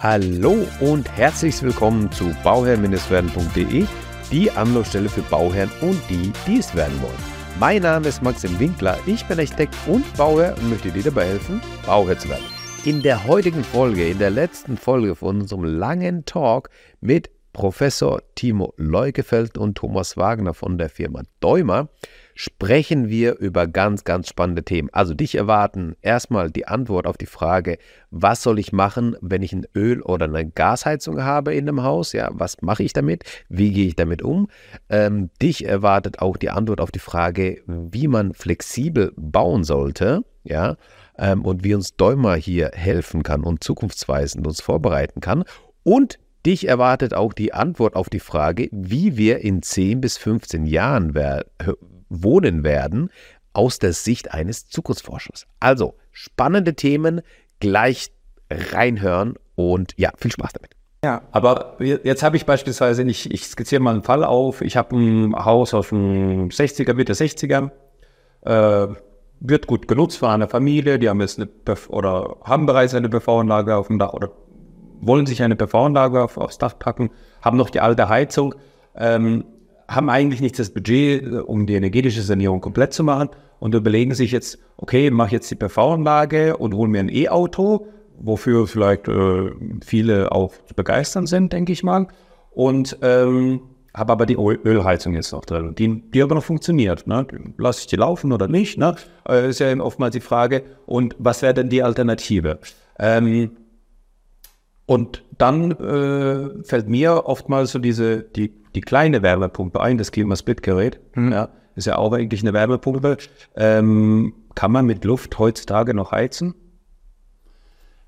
Hallo und herzlich willkommen zu bauherrn-werden.de, die Anlaufstelle für Bauherren und die, die es werden wollen. Mein Name ist Maxim Winkler, ich bin Architekt und Bauherr und möchte dir dabei helfen, Bauherr zu werden. In der heutigen Folge, in der letzten Folge von unserem langen Talk mit Professor Timo Leukefeld und Thomas Wagner von der Firma Däumer, sprechen wir über ganz, ganz spannende Themen. Also dich erwarten erstmal die Antwort auf die Frage, was soll ich machen, wenn ich ein Öl- oder eine Gasheizung habe in einem Haus? Ja, was mache ich damit? Wie gehe ich damit um? Ähm, dich erwartet auch die Antwort auf die Frage, wie man flexibel bauen sollte. Ja, ähm, und wie uns Däumer hier helfen kann und zukunftsweisend uns vorbereiten kann. Und Dich erwartet auch die Antwort auf die Frage, wie wir in 10 bis 15 Jahren wohnen werden aus der Sicht eines Zukunftsforschers. Also spannende Themen, gleich reinhören und ja, viel Spaß damit. Ja, aber jetzt habe ich beispielsweise, ich, ich skizziere mal einen Fall auf, ich habe ein Haus aus den 60er, Mitte 60er, äh, wird gut genutzt von einer Familie, die haben jetzt eine oder haben bereits eine PV-Anlage auf dem Dach oder wollen sich eine PV-Anlage auf, aufs Dach packen, haben noch die alte Heizung. Ähm, haben eigentlich nicht das Budget, äh, um die energetische Sanierung komplett zu machen und überlegen sich jetzt, okay, mache jetzt die PV-Anlage und hole mir ein E-Auto, wofür vielleicht äh, viele auch zu begeistern sind, denke ich mal. Und ähm, habe aber die Ölheizung jetzt noch drin, die, die aber noch funktioniert. Ne? Lasse ich die laufen oder nicht? Ne? Äh, ist ja oftmals die Frage. Und was wäre denn die Alternative? Ähm, und dann äh, fällt mir oftmals so diese, die, die kleine Wärmepumpe ein, das Klimasplitgerät. Mhm. Ja, ist ja auch eigentlich eine Wärmepumpe. Ähm, kann man mit Luft heutzutage noch heizen?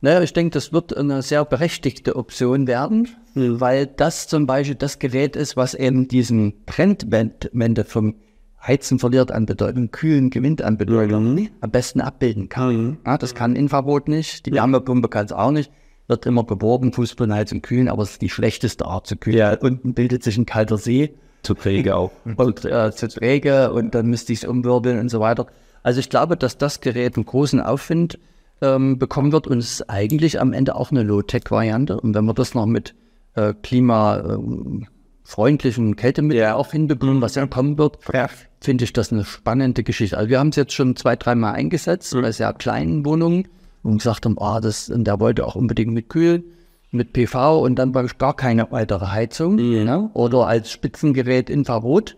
Naja, ich denke, das wird eine sehr berechtigte Option werden, mhm. weil das zum Beispiel das Gerät ist, was eben diesen Trendwende vom Heizen verliert an Bedeutung, Kühlen gewinnt an Bedeutung, mhm. am besten abbilden kann. Mhm. Ja, das kann Infrarot nicht, die Wärmepumpe kann es auch nicht wird immer beworben, Fußbodenheizung kühlen, aber es ist die schlechteste Art zu kühlen. Ja. Unten bildet sich ein kalter See. Zu träge auch. Und, äh, zu träge und dann müsste ich es umwirbeln und so weiter. Also ich glaube, dass das Gerät einen großen Aufwind ähm, bekommen wird und es ist eigentlich am Ende auch eine Low-Tech-Variante. Und wenn wir das noch mit äh, klimafreundlichen äh, Kältemitteln ja. auch hinbekommen, was ja kommen wird, ja. finde ich das eine spannende Geschichte. Also wir haben es jetzt schon zwei, dreimal eingesetzt mhm. bei sehr kleinen Wohnungen und gesagt haben, ah, das, und der wollte auch unbedingt mit Kühl, mit PV und dann ich gar keine weitere Heizung mhm. ne? oder als Spitzengerät Infrarot,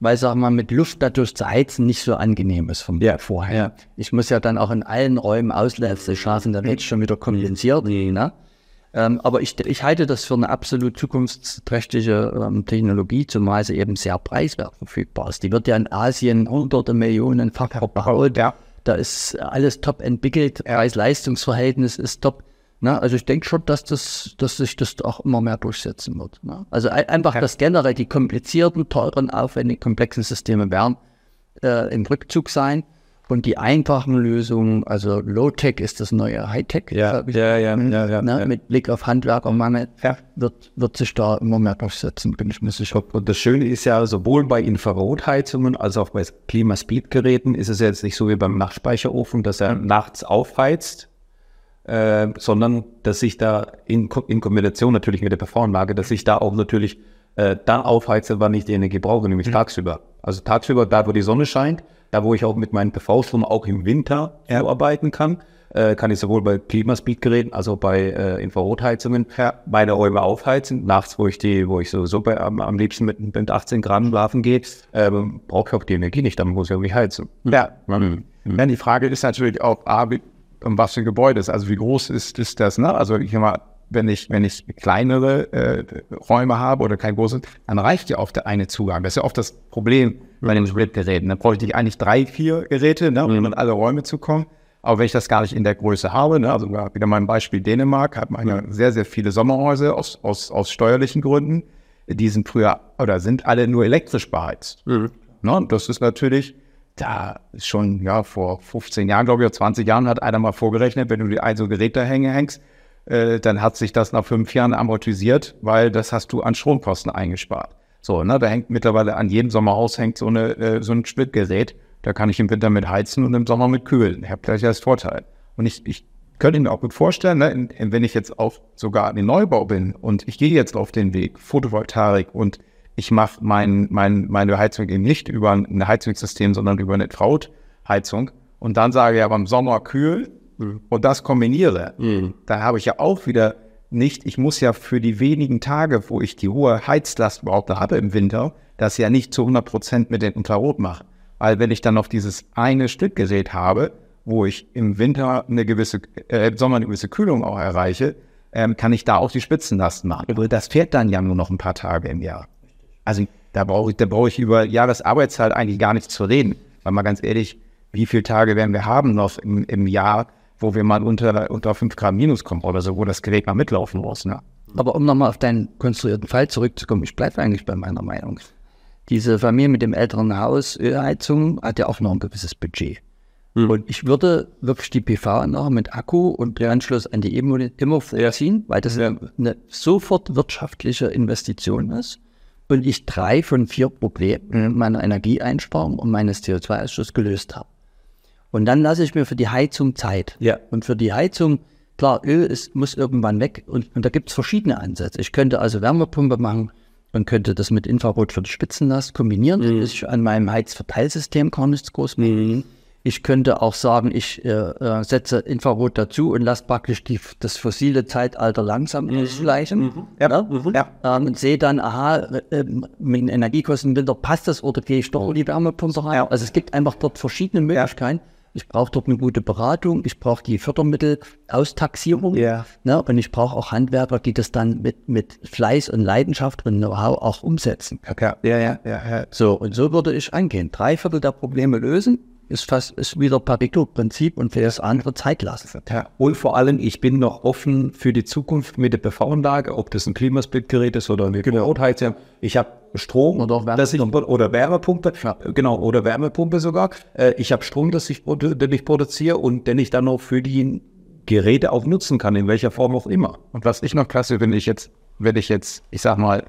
weil, sag mal, mit Luft dadurch zu heizen nicht so angenehm ist vom ja. vorher. Ja. Ich muss ja dann auch in allen Räumen Auslässe schaffen, dann wird schon wieder kompensiert. Mhm. Ne? Ähm, aber ich, ich halte das für eine absolut zukunftsträchtige ähm, Technologie, zumal sie eben sehr preiswert verfügbar ist. Die wird ja in Asien hunderte Millionen verbaut. Ja. Da ist alles top entwickelt, Preis-Leistungs-Verhältnis ist top. Na, also ich denke schon, dass, das, dass sich das auch immer mehr durchsetzen wird. Ne? Also einfach, ja. dass generell die komplizierten, teuren, aufwendigen, komplexen Systeme werden äh, im Rückzug sein. Und die einfachen Lösungen, also Low-Tech ist das neue High-Tech. Ja, ja, ja, ja, ja, ne, ja, Mit Blick auf Handwerkermangel ja. wird, wird sich da immer mehr durchsetzen, bin ich mir sicher. Und das Schöne ist ja, sowohl bei Infrarotheizungen als auch bei Klimaspeed-Geräten ist es jetzt nicht so wie beim Nachtspeicherofen, dass er nachts aufheizt, äh, sondern dass sich da in, in Kombination natürlich mit der PV-Anlage, dass sich da auch natürlich äh, dann aufheize, wann ich die Energie brauche, nämlich mhm. tagsüber. Also tagsüber, da wo die Sonne scheint, da wo ich auch mit meinen PV-Strom auch im Winter ja. arbeiten kann, äh, kann ich sowohl bei Klimaspeed-Geräten als auch bei äh, Infrarotheizungen ja. meine Räume aufheizen. Nachts, wo ich die, wo ich sowieso bei, am, am liebsten mit, mit 18 Grad schlafen gehe, ähm, brauche ich auch die Energie nicht, dann muss ich irgendwie heizen. Ja. Mhm. Ja. Die Frage ist natürlich auch, A, um was für ein Gebäude ist. Also wie groß ist, ist das? Ne? Also ich mal, wenn ich, wenn ich kleinere äh, Räume habe oder kein großes, dann reicht ja oft der eine Zugang. Das ist ja oft das Problem bei den Split-Geräten. Dann bräuchte ich eigentlich drei, vier Geräte, ne, um mhm. in alle Räume zu kommen. Aber wenn ich das gar nicht in der Größe habe, ne, also wieder mein Beispiel Dänemark, hat man ja sehr, sehr viele Sommerhäuser aus, aus, aus steuerlichen Gründen. Die sind früher oder sind alle nur elektrisch beheizt. Mhm. Ne, das ist natürlich, da ist schon, ja, vor 15 Jahren, glaube ich, oder 20 Jahren hat einer mal vorgerechnet, wenn du die ein so Gerät da hänge, hängst, äh, dann hat sich das nach fünf Jahren amortisiert, weil das hast du an Stromkosten eingespart. So, ne, da hängt mittlerweile an jedem Sommerhaus hängt so, eine, äh, so ein Splitgerät. Da kann ich im Winter mit heizen und im Sommer mit kühlen. Ich habe gleich als Vorteil. Und ich, ich könnte mir auch gut vorstellen, ne, wenn ich jetzt auch sogar in Neubau bin und ich gehe jetzt auf den Weg Photovoltaik und ich mache mein, mein, meine Heizung eben nicht über ein Heizungssystem, sondern über eine Krautheizung und dann sage ich aber im Sommer kühl mhm. und das kombiniere, mhm. dann habe ich ja auch wieder nicht, ich muss ja für die wenigen Tage, wo ich die hohe Heizlast überhaupt habe im Winter, das ja nicht zu 100 Prozent mit den Unterrot machen. Weil wenn ich dann noch dieses eine Stückgerät habe, wo ich im Winter eine gewisse, äh, im Sommer eine gewisse Kühlung auch erreiche, ähm, kann ich da auch die Spitzenlasten machen. Aber das fährt dann ja nur noch ein paar Tage im Jahr. Also da brauche ich, da brauche ich über Jahresarbeitszeit eigentlich gar nichts zu reden. Weil mal ganz ehrlich, wie viele Tage werden wir haben noch im, im Jahr, wo wir mal unter, unter 5 Grad minus kommen oder so, wo das Gerät mal mitlaufen muss. Ne? Aber um nochmal auf deinen konstruierten Fall zurückzukommen, ich bleibe eigentlich bei meiner Meinung. Diese Familie mit dem älteren Haus, Ölheizung, hat ja auch noch ein gewisses Budget. Hm. Und ich würde wirklich die PV-Anlage mit Akku und Anschluss an die E-Modell immer vorziehen, weil das ja. eine sofort wirtschaftliche Investition ist. Und ich drei von vier Problemen meiner Energieeinsparung und meines CO2-Ausstoßes gelöst habe. Und dann lasse ich mir für die Heizung Zeit. Ja. Und für die Heizung, klar, Öl ist, muss irgendwann weg. Und, und da gibt es verschiedene Ansätze. Ich könnte also Wärmepumpe machen und könnte das mit Infrarot für die Spitzenlast kombinieren, mhm. dass ich an meinem Heizverteilsystem gar nichts groß machen. Mhm. Ich könnte auch sagen, ich äh, äh setze Infrarot dazu und lasse praktisch die, das fossile Zeitalter langsam mhm. ausgleichen. Mhm. Ja. Ja? Mhm. Ja. Ähm, und sehe dann, aha, äh, mit den Energiekosten im Winter passt das oder gehe ich doch in die Wärmepumpe rein. Also es gibt einfach dort verschiedene Möglichkeiten. Ich brauche dort eine gute Beratung, ich brauche die Fördermittel-Austaxierung yeah. ne, und ich brauche auch Handwerker, die das dann mit, mit Fleiß und Leidenschaft und Know-how auch umsetzen. Okay. Ja, ja, ja, ja. So, und so würde ich angehen. Drei Viertel der Probleme lösen, ist fast ist wieder Pareto-Prinzip und für das andere Zeit lassen. Ja, und vor allem, ich bin noch offen für die Zukunft mit der PV-Anlage, ob das ein Klimasplitgerät ist oder eine genau. Rotheizung. Ich habe Strom oder Wärmepumpe. Ich, oder Wärmepumpe, ja. genau, oder Wärmepumpe sogar. Äh, ich habe Strom, das ich, den ich produziere und den ich dann noch für die Geräte auch nutzen kann, in welcher Form auch immer. Und was ich noch klasse finde, ich jetzt, wenn ich jetzt, ich sag mal,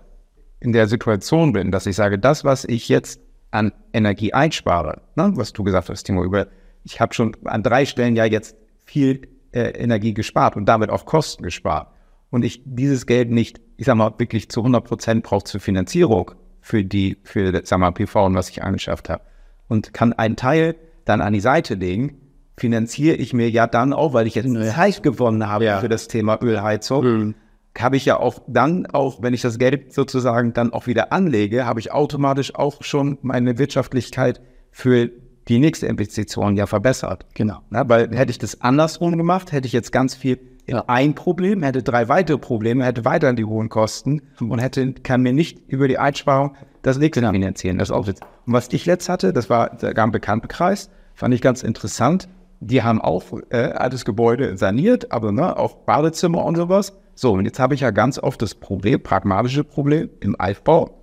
in der Situation bin, dass ich sage, das, was ich jetzt an Energie einspare, ne, was du gesagt hast, Timo, über, ich habe schon an drei Stellen ja jetzt viel äh, Energie gespart und damit auch Kosten gespart. Und ich dieses Geld nicht, ich sag mal, wirklich zu 100 Prozent brauche zur Finanzierung für die, für, sag mal, PV und was ich angeschafft habe. Und kann einen Teil dann an die Seite legen, finanziere ich mir ja dann auch, weil ich jetzt Zeit gewonnen habe ja. für das Thema Ölheizung. Mhm habe ich ja auch dann auch, wenn ich das Geld sozusagen dann auch wieder anlege, habe ich automatisch auch schon meine Wirtschaftlichkeit für die nächste Investition ja verbessert. Genau. Na, weil hätte ich das andersrum gemacht, hätte ich jetzt ganz viel ja. ein Problem, hätte drei weitere Probleme, hätte weiter die hohen Kosten und hätte, kann mir nicht über die Einsparung das nächste ja. finanzieren. Das auch jetzt. Und was ich letzt hatte, das war gar Bekanntenkreis, fand ich ganz interessant. Die haben auch äh, altes Gebäude saniert, aber ne, auch Badezimmer und sowas. So, und jetzt habe ich ja ganz oft das Problem, pragmatische Problem im Aufbau.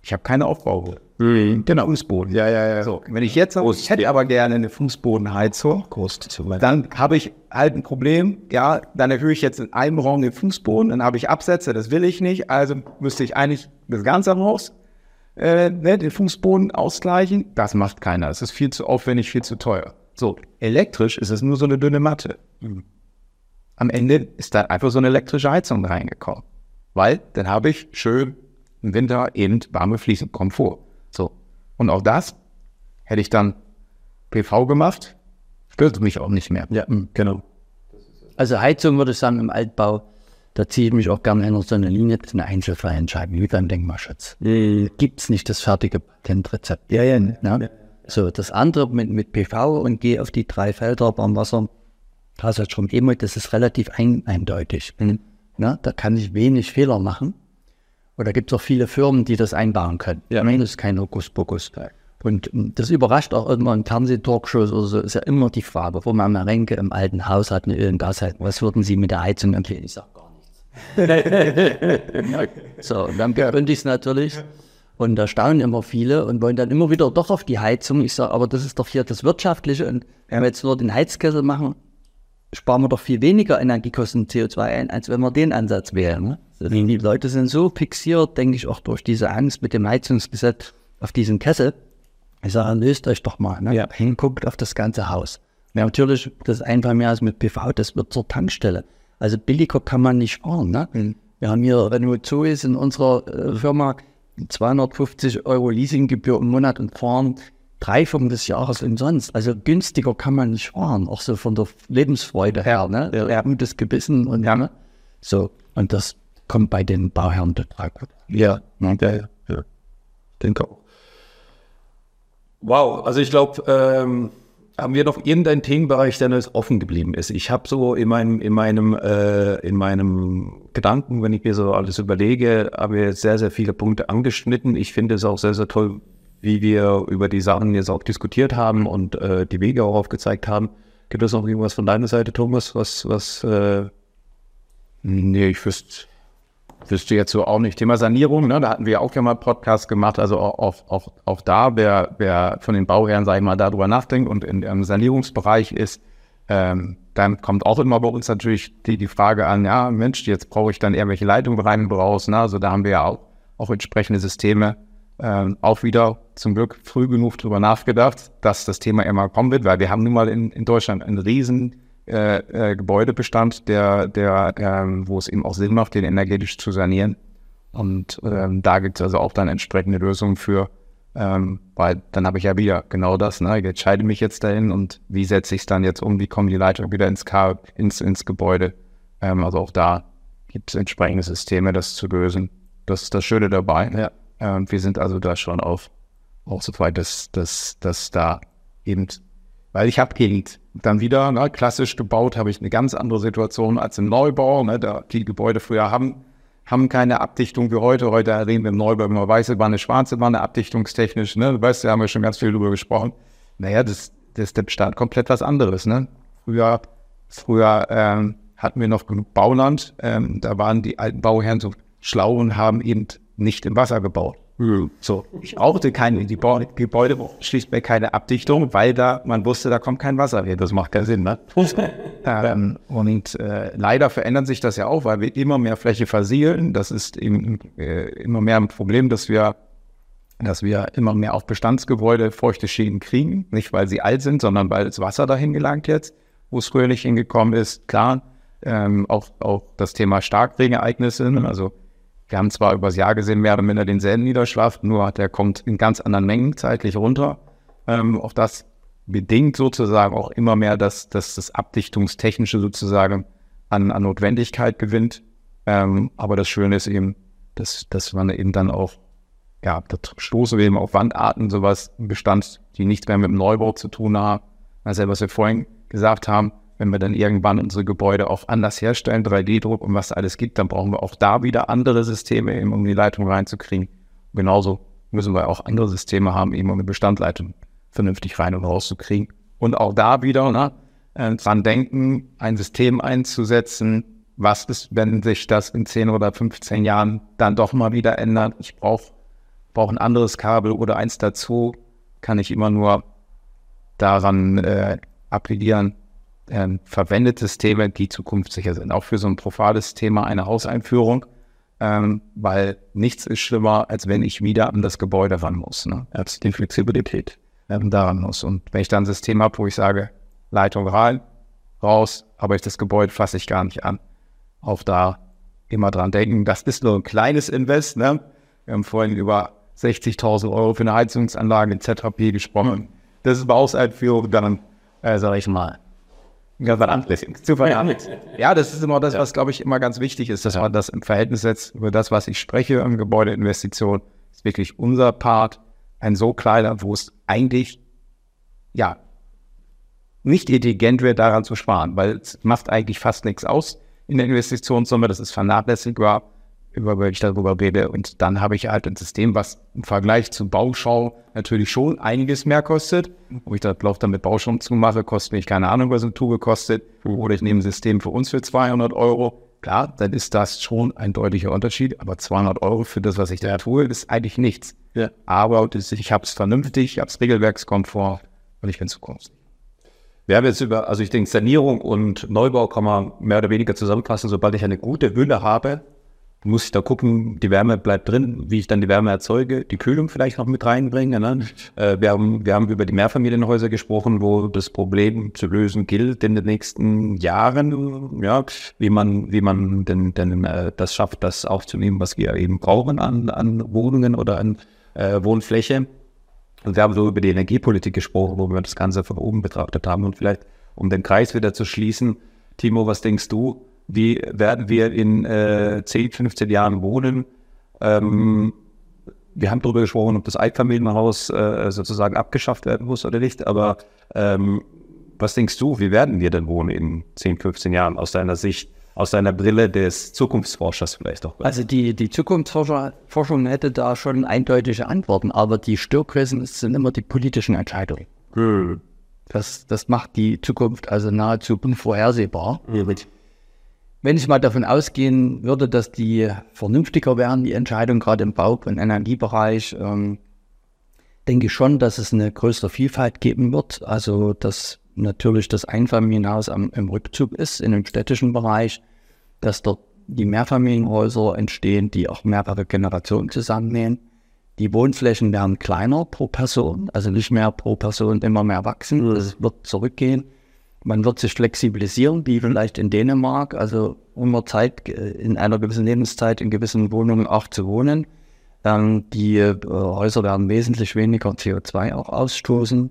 Ich habe keine Aufbauhöhe. Mhm. Genau. Fußboden. Ja, ja, ja. So, wenn ich jetzt sage, ich hätte aber gerne eine Fußbodenheizung, dann habe ich halt ein Problem. Ja, dann erhöhe ich jetzt in einem Raum den Fußboden, dann habe ich Absätze, das will ich nicht. Also müsste ich eigentlich das ganze Haus, äh, ne, den Fußboden ausgleichen. Das macht keiner. Das ist viel zu aufwendig, viel zu teuer. So, elektrisch ist es nur so eine dünne Matte. Mhm am Ende ist da einfach so eine elektrische Heizung reingekommen. Weil dann habe ich schön im Winter eben warme Fliesen, Komfort. So. Und auch das hätte ich dann PV gemacht, stört mich auch nicht mehr. Ja, hm, genau. Also Heizung würde ich sagen im Altbau, da ziehe ich mich auch gerne in so eine Linie, das ist eine einzelfreie Entscheidung, wie beim Denkmalschutz. Gibt es nicht das fertige Patentrezept. Ja, ja, ja. So, das andere mit, mit PV und gehe auf die drei Felder beim Wasser E-Mail, eh das ist relativ ein, eindeutig. Mhm. Na, da kann ich wenig Fehler machen. Und da gibt es auch viele Firmen, die das einbauen können. Ja. Das ist kein Hokuspokus. Und hm, das überrascht auch immer in Fernsehtalkshows oder so, ist ja immer die Frage, wo man mal Renke im alten Haus hat, eine Öl- und Gasheizung, was würden Sie mit der Heizung empfehlen? Ich sage gar nichts. so, und dann begründe ich es natürlich. Und da staunen immer viele und wollen dann immer wieder doch auf die Heizung. Ich sage, aber das ist doch hier das Wirtschaftliche. Und wenn wir jetzt nur den Heizkessel machen, sparen wir doch viel weniger Energiekosten CO2 ein, als wenn wir den Ansatz wählen. Ne? Also die Leute sind so fixiert, denke ich, auch durch diese Angst mit dem Heizungsgesetz auf diesen Kessel. Ich sage, löst euch doch mal. Ne? Ja. Hinguckt auf das ganze Haus. Ja, natürlich, das Einfamilienhaus mit PV, das wird zur Tankstelle. Also billiger kann man nicht fahren. Ne? Wir haben hier Renault Zoe in unserer äh, Firma 250 Euro Leasinggebühr im Monat und fahren drei Viertel des Jahres umsonst. Also günstiger kann man nicht fahren, auch so von der Lebensfreude her. Ne? Ja. Gutes Gebissen und ja. ne? so. Und das kommt bei den Bauherren total gut. Ja, ja, ja. ja. Denke auch. Wow, also ich glaube, ähm, haben wir noch irgendeinen Themenbereich, der noch offen geblieben ist? Ich habe so in meinem, in meinem, äh, in meinem Gedanken, wenn ich mir so alles überlege, wir jetzt sehr, sehr viele Punkte angeschnitten. Ich finde es auch sehr, sehr toll, wie wir über die Sachen jetzt auch diskutiert haben und äh, die Wege auch aufgezeigt haben. Gibt es noch irgendwas von deiner Seite, Thomas, was, was äh, Nee, ich wüsste, wüsste jetzt so auch nicht. Thema Sanierung, ne, da hatten wir auch ja mal Podcast gemacht. Also auch, auch, auch, auch da, wer, wer von den Bauherren, sag ich mal, darüber nachdenkt und in im Sanierungsbereich ist, ähm, dann kommt auch immer bei uns natürlich die, die Frage an, ja, Mensch, jetzt brauche ich dann irgendwelche Leitungen rein raus. Ne? Also da haben wir ja auch, auch entsprechende Systeme ähm, auch wieder zum Glück früh genug drüber nachgedacht, dass das Thema immer kommen wird, weil wir haben nun mal in, in Deutschland einen riesen äh, äh, Gebäudebestand, der, der, ähm, wo es eben auch Sinn macht, den energetisch zu sanieren. Und ähm, da gibt es also auch dann entsprechende Lösungen für, ähm, weil dann habe ich ja wieder genau das, ne? Ich entscheide mich jetzt dahin und wie setze ich es dann jetzt um, wie kommen die Leitungen wieder ins K ins, ins Gebäude. Ähm, also auch da gibt es entsprechende Systeme, das zu lösen. Das ist das Schöne dabei. Ja. Ähm, wir sind also da schon auf, auch so weit, dass, dass, dass da eben, weil ich habe eben dann wieder, ne, klassisch gebaut, habe ich eine ganz andere Situation als im Neubau. Ne, da die Gebäude früher haben, haben keine Abdichtung wie heute. Heute reden wir im Neubau immer weiße Wanne, schwarze Wanne, abdichtungstechnisch. Ne? Du weißt, da haben wir schon ganz viel drüber gesprochen. Naja, das, das ist der Bestand komplett was anderes. Ne? Früher, früher ähm, hatten wir noch genug Bauland. Ähm, da waren die alten Bauherren so schlau und haben eben nicht im Wasser gebaut. So, ich brauchte keine, die Gebäude schlichtweg keine Abdichtung, weil da, man wusste, da kommt kein Wasser her. Das macht keinen Sinn, ne? ähm, und äh, leider verändert sich das ja auch, weil wir immer mehr Fläche versiegeln. Das ist eben äh, immer mehr ein Problem, dass wir, dass wir immer mehr auf Bestandsgebäude feuchte Schäden kriegen. Nicht, weil sie alt sind, sondern weil das Wasser dahin gelangt jetzt, wo es früher nicht hingekommen ist. Klar, ähm, auch, auch das Thema Starkregenereignisse, ne? also wir haben zwar übers Jahr gesehen mehr oder minder denselben Niederschlag, nur der kommt in ganz anderen Mengen zeitlich runter. Ähm, auch das bedingt sozusagen auch immer mehr, dass, dass das Abdichtungstechnische sozusagen an, an Notwendigkeit gewinnt. Ähm, aber das Schöne ist eben, dass, dass man eben dann auch, ja, da stoßen wir eben auf Wandarten, sowas Bestand, die nichts mehr mit dem Neubau zu tun haben. Also was wir vorhin gesagt haben, wenn wir dann irgendwann unsere Gebäude auch anders herstellen, 3D-Druck und was alles gibt, dann brauchen wir auch da wieder andere Systeme, eben, um die Leitung reinzukriegen. Genauso müssen wir auch andere Systeme haben, eben um eine Bestandleitung vernünftig rein und rauszukriegen. Und auch da wieder ne, äh, dran denken, ein System einzusetzen. Was ist, wenn sich das in 10 oder 15 Jahren dann doch mal wieder ändert? Ich brauche brauch ein anderes Kabel oder eins dazu. Kann ich immer nur daran äh, appellieren, ähm, verwendet Systeme, die zukunftssicher sind. Auch für so ein profales Thema eine Hauseinführung, ähm, weil nichts ist schlimmer, als wenn ich wieder an das Gebäude ran muss. Ne? Als die Flexibilität ähm, daran muss. Und wenn ich dann ein System habe, wo ich sage, Leitung rein, raus, aber ich das Gebäude fasse ich gar nicht an. Auch da immer dran denken, das ist nur ein kleines Invest. Ne? Wir haben vorhin über 60.000 Euro für eine Heizungsanlage in ZHP gesprochen. Das ist bei Hauseinführung dann, äh, sage ich mal, ja, vernachlässigt. Zu vernachlässigen. Ja, das ist immer das, was, glaube ich, immer ganz wichtig ist, dass man das im Verhältnis setzt. Über das, was ich spreche im Gebäudeinvestition, ist wirklich unser Part. Ein so kleiner, wo es eigentlich, ja, nicht intelligent wäre, daran zu sparen, weil es macht eigentlich fast nichts aus in der Investitionssumme, das ist vernachlässigbar, über wenn ich darüber rede. Und dann habe ich halt ein System, was im Vergleich zur Bauschau natürlich schon einiges mehr kostet. Ob ich das Lauf dann mit Bauschaum zumache, kostet mich keine Ahnung, was ein Tool kostet. Oder ich nehme ein System für uns für 200 Euro. Klar, dann ist das schon ein deutlicher Unterschied. Aber 200 Euro für das, was ich da tue, ist eigentlich nichts. Ja. Aber ich habe es vernünftig, ich habe es regelwerkskonform und ich bin zukunftsfähig. Wir haben jetzt über, also ich denke, Sanierung und Neubau kann man mehr oder weniger zusammenfassen. Sobald ich eine gute Hülle habe, muss ich da gucken, die Wärme bleibt drin, wie ich dann die Wärme erzeuge, die Kühlung vielleicht noch mit reinbringe. Ne? Äh, wir, haben, wir haben über die Mehrfamilienhäuser gesprochen, wo das Problem zu lösen gilt in den nächsten Jahren, ja, wie man, wie man denn, denn äh, das schafft, das aufzunehmen, was wir eben brauchen an, an Wohnungen oder an äh, Wohnfläche. Und wir haben so über die Energiepolitik gesprochen, wo wir das Ganze von oben betrachtet haben. Und vielleicht, um den Kreis wieder zu schließen, Timo, was denkst du? Wie werden wir in äh, 10, 15 Jahren wohnen. Ähm, wir haben darüber gesprochen, ob das Einfamilienhaus äh, sozusagen abgeschafft werden muss oder nicht. Aber ähm, was denkst du, wie werden wir denn wohnen in 10, 15 Jahren aus deiner Sicht, aus deiner Brille des Zukunftsforschers vielleicht auch? Also die, die Zukunftsforschung hätte da schon eindeutige Antworten, aber die Störgrößen sind immer die politischen Entscheidungen. Hm. Das, das macht die Zukunft also nahezu unvorhersehbar. Hm. Wenn ich mal davon ausgehen würde, dass die vernünftiger wären, die Entscheidungen gerade im Bau- und Energiebereich, ähm, denke ich schon, dass es eine größere Vielfalt geben wird. Also, dass natürlich das Einfamilienhaus am, im Rückzug ist in dem städtischen Bereich, dass dort die Mehrfamilienhäuser entstehen, die auch mehrere Generationen zusammennehmen. Die Wohnflächen werden kleiner pro Person, also nicht mehr pro Person immer mehr wachsen. Das wird zurückgehen. Man wird sich flexibilisieren, wie vielleicht in Dänemark, also immer Zeit, äh, in einer gewissen Lebenszeit in gewissen Wohnungen auch zu wohnen. Ähm, die äh, Häuser werden wesentlich weniger CO2 auch ausstoßen,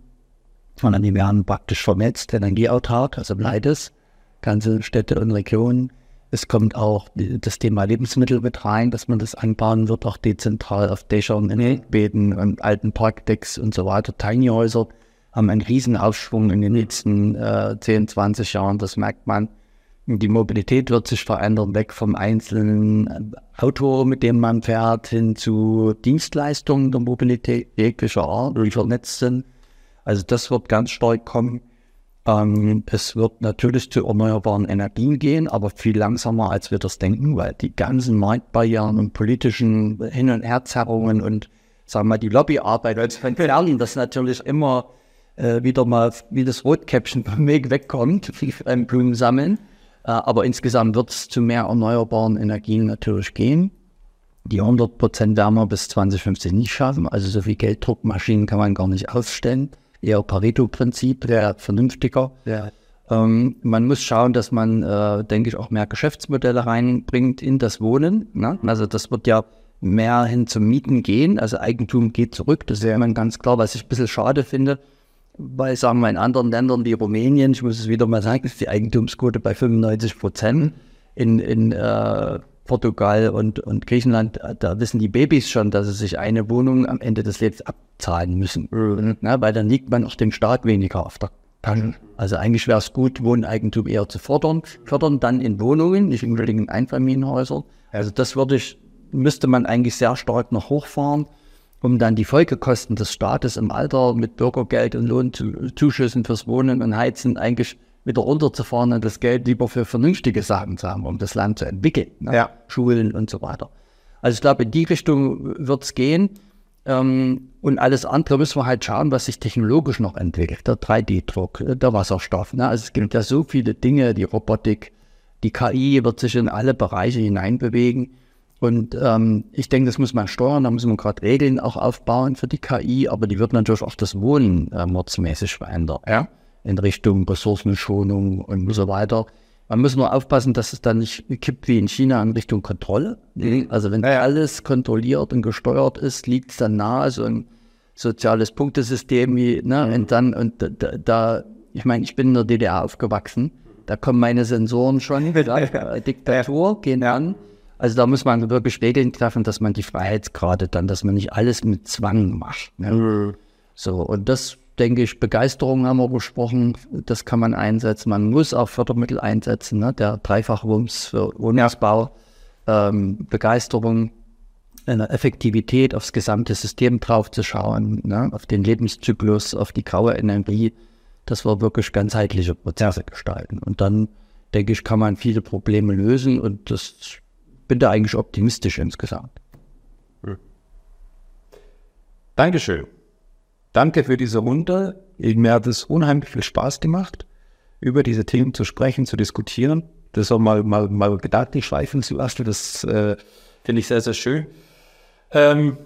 sondern die werden praktisch vernetzt, energieautark, also beides, ganze Städte und Regionen. Es kommt auch das Thema Lebensmittel mit rein, dass man das anbauen wird, auch dezentral auf Dächern, in Beeten und alten Parkdecks und so weiter, Tiny Häuser haben einen Riesenaufschwung in den letzten äh, 10, 20 Jahren. Das merkt man. Die Mobilität wird sich verändern, weg vom einzelnen äh, Auto, mit dem man fährt, hin zu Dienstleistungen der Mobilität jeglicher Art, die vernetzt sind. Also das wird ganz stark kommen. Ähm, es wird natürlich zu erneuerbaren Energien gehen, aber viel langsamer, als wir das denken, weil die ganzen Marktbarrieren und politischen Hin- und Herzerrungen und sagen wir mal die Lobbyarbeit als von Fernen, das natürlich immer äh, wieder mal wie das Rotkäppchen vom Weg wegkommt beim Blumensammeln. Äh, aber insgesamt wird es zu mehr erneuerbaren Energien natürlich gehen. Die 100% Wärme bis 2050 nicht schaffen. Also so viel Gelddruckmaschinen kann man gar nicht aufstellen. Eher Pareto-Prinzip wäre vernünftiger. Ja. Ähm, man muss schauen, dass man, äh, denke ich, auch mehr Geschäftsmodelle reinbringt in das Wohnen. Ne? Also das wird ja mehr hin zum Mieten gehen. Also Eigentum geht zurück. Das ist ja immer ganz klar, was ich ein bisschen schade finde bei, sagen wir, in anderen Ländern wie Rumänien, ich muss es wieder mal sagen, ist die Eigentumsquote bei 95 Prozent. In, in äh, Portugal und, und Griechenland, äh, da wissen die Babys schon, dass sie sich eine Wohnung am Ende des Lebens abzahlen müssen. Mhm. Na, weil dann liegt man auch dem Staat weniger auf der Tasche. Also eigentlich wäre es gut, Wohneigentum eher zu fördern. Fördern dann in Wohnungen, nicht unbedingt in Einfamilienhäusern. Also das würde ich, müsste man eigentlich sehr stark noch hochfahren um dann die Folgekosten des Staates im Alter mit Bürgergeld und Lohnzuschüssen fürs Wohnen und Heizen eigentlich wieder runterzufahren und das Geld lieber für vernünftige Sachen zu haben, um das Land zu entwickeln. Ne? Ja. Schulen und so weiter. Also ich glaube, in die Richtung wird es gehen. Ähm, und alles andere müssen wir halt schauen, was sich technologisch noch entwickelt. Der 3D-Druck, der Wasserstoff. Ne? Also es gibt ja so viele Dinge, die Robotik, die KI wird sich in alle Bereiche hineinbewegen. Und ähm, ich denke, das muss man steuern, da müssen wir gerade Regeln auch aufbauen für die KI, aber die wird natürlich auch das Wohnen äh, mordsmäßig verändern. Ja? In Richtung Ressourcenschonung und so weiter. Man muss nur aufpassen, dass es dann nicht kippt wie in China in Richtung Kontrolle. Mhm. Also wenn ja. alles kontrolliert und gesteuert ist, liegt es dann nahe, so ein soziales Punktesystem wie, ne, mhm. und dann, und da, da ich meine, ich bin in der DDR aufgewachsen, da kommen meine Sensoren schon, ja, Diktatur, gehen an also da muss man wirklich Regeln treffen, dass man die Freiheitsgrade dann, dass man nicht alles mit Zwang macht. Ne? Mhm. So, und das denke ich, Begeisterung haben wir besprochen, das kann man einsetzen. Man muss auch Fördermittel einsetzen, ne? der Dreifachwumms für Wohnungsbau, ähm, Begeisterung, eine Effektivität aufs gesamte System draufzuschauen, ne? auf den Lebenszyklus, auf die graue Energie, dass wir wirklich ganzheitliche Prozesse gestalten. Und dann, denke ich, kann man viele Probleme lösen und das bin da eigentlich optimistisch insgesamt. Hm. Dankeschön. Danke für diese Runde. Mir hat es unheimlich viel Spaß gemacht, über diese Themen zu sprechen, zu diskutieren. das auch mal, mal, mal gedanklich schweifen zu lassen. Das äh, finde ich sehr, sehr schön. Ähm,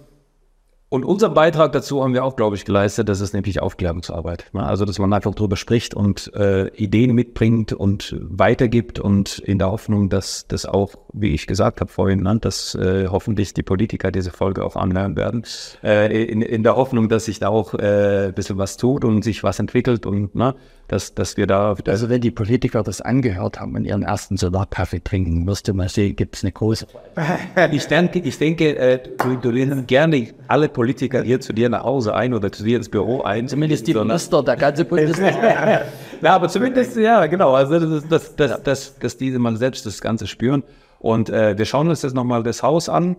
und unseren Beitrag dazu haben wir auch, glaube ich, geleistet. Das ist nämlich Aufklärungsarbeit. Ne? Also, dass man einfach drüber spricht und äh, Ideen mitbringt und weitergibt und in der Hoffnung, dass das auch, wie ich gesagt habe vorhin, ne, dass äh, hoffentlich die Politiker diese Folge auch anhören werden. Äh, in, in der Hoffnung, dass sich da auch äh, ein bisschen was tut und sich was entwickelt und ne, dass, dass wir da. Also, wenn die Politiker das angehört haben und ihren ersten Solarkaffee trinken, wirst du mal sehen, gibt es eine große. ich denke, ich denke äh, du, du lädst gerne alle Politiker hier zu dir nach Hause ein oder zu dir ins Büro ein. Zumindest die Minister, der ganze Bundestag. Na, aber zumindest, ja, genau. Also, das, ist- das, das, das, dass diese mal selbst das Ganze spüren. Und äh, wir schauen uns jetzt nochmal das Haus an,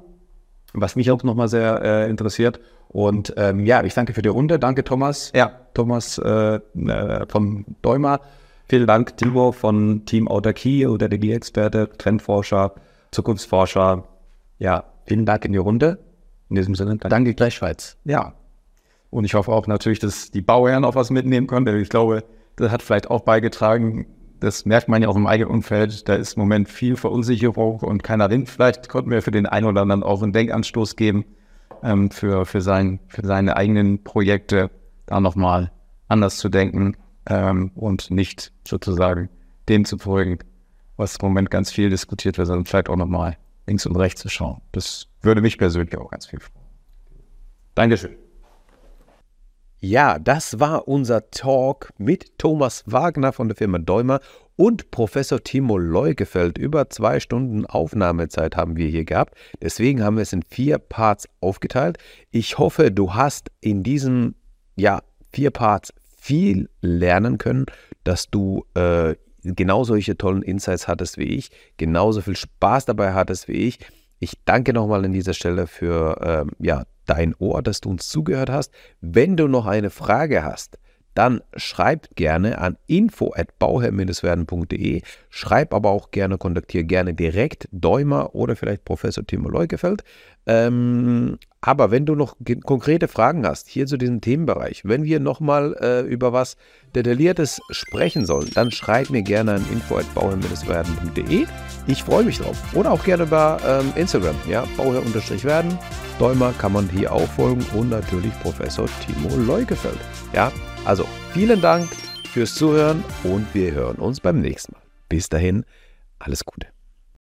was mich auch nochmal sehr äh, interessiert. Und ähm, ja, ich danke für die Runde. Danke, Thomas. Ja. Thomas äh, äh, vom Däumer. Vielen Dank, Timo von Team Autarkie oder Energieexperte, Trendforscher, Zukunftsforscher. Ja, vielen Dank in die Runde. In diesem Sinne, danke. Danke gleichfalls. Ja. Und ich hoffe auch natürlich, dass die Bauherren auch was mitnehmen können. Denn ich glaube, das hat vielleicht auch beigetragen. Das merkt man ja auch im eigenen Umfeld. Da ist im Moment viel Verunsicherung und keiner Wind. Vielleicht konnten wir für den einen oder anderen auch einen Denkanstoß geben ähm, für, für, sein, für seine eigenen Projekte, da nochmal anders zu denken ähm, und nicht sozusagen dem zu folgen, was im Moment ganz viel diskutiert wird, sondern vielleicht auch nochmal links und rechts zu schauen. Das würde mich persönlich auch ganz viel freuen. Dankeschön. Ja, das war unser Talk mit Thomas Wagner von der Firma Däumer und Professor Timo Leugefeld. Über zwei Stunden Aufnahmezeit haben wir hier gehabt. Deswegen haben wir es in vier Parts aufgeteilt. Ich hoffe, du hast in diesen ja, vier Parts viel lernen können, dass du äh, genau solche tollen Insights hattest wie ich, genauso viel Spaß dabei hattest wie ich. Ich danke nochmal an dieser Stelle für ähm, ja, dein Ohr, dass du uns zugehört hast. Wenn du noch eine Frage hast, dann schreib gerne an info@bauherr-werden.de. Schreib aber auch gerne, kontaktiere gerne direkt Däumer oder vielleicht Professor Timo Leukefeld. Ähm, aber wenn du noch konkrete Fragen hast, hier zu diesem Themenbereich, wenn wir nochmal äh, über was Detailliertes sprechen sollen, dann schreib mir gerne an info@bauherr-werden.de. Ich freue mich drauf. Oder auch gerne über ähm, Instagram, ja, Bauherr-werden. Däumer kann man hier auch folgen und natürlich Professor Timo Leukefeld. Ja, also vielen Dank fürs Zuhören und wir hören uns beim nächsten Mal. Bis dahin, alles Gute.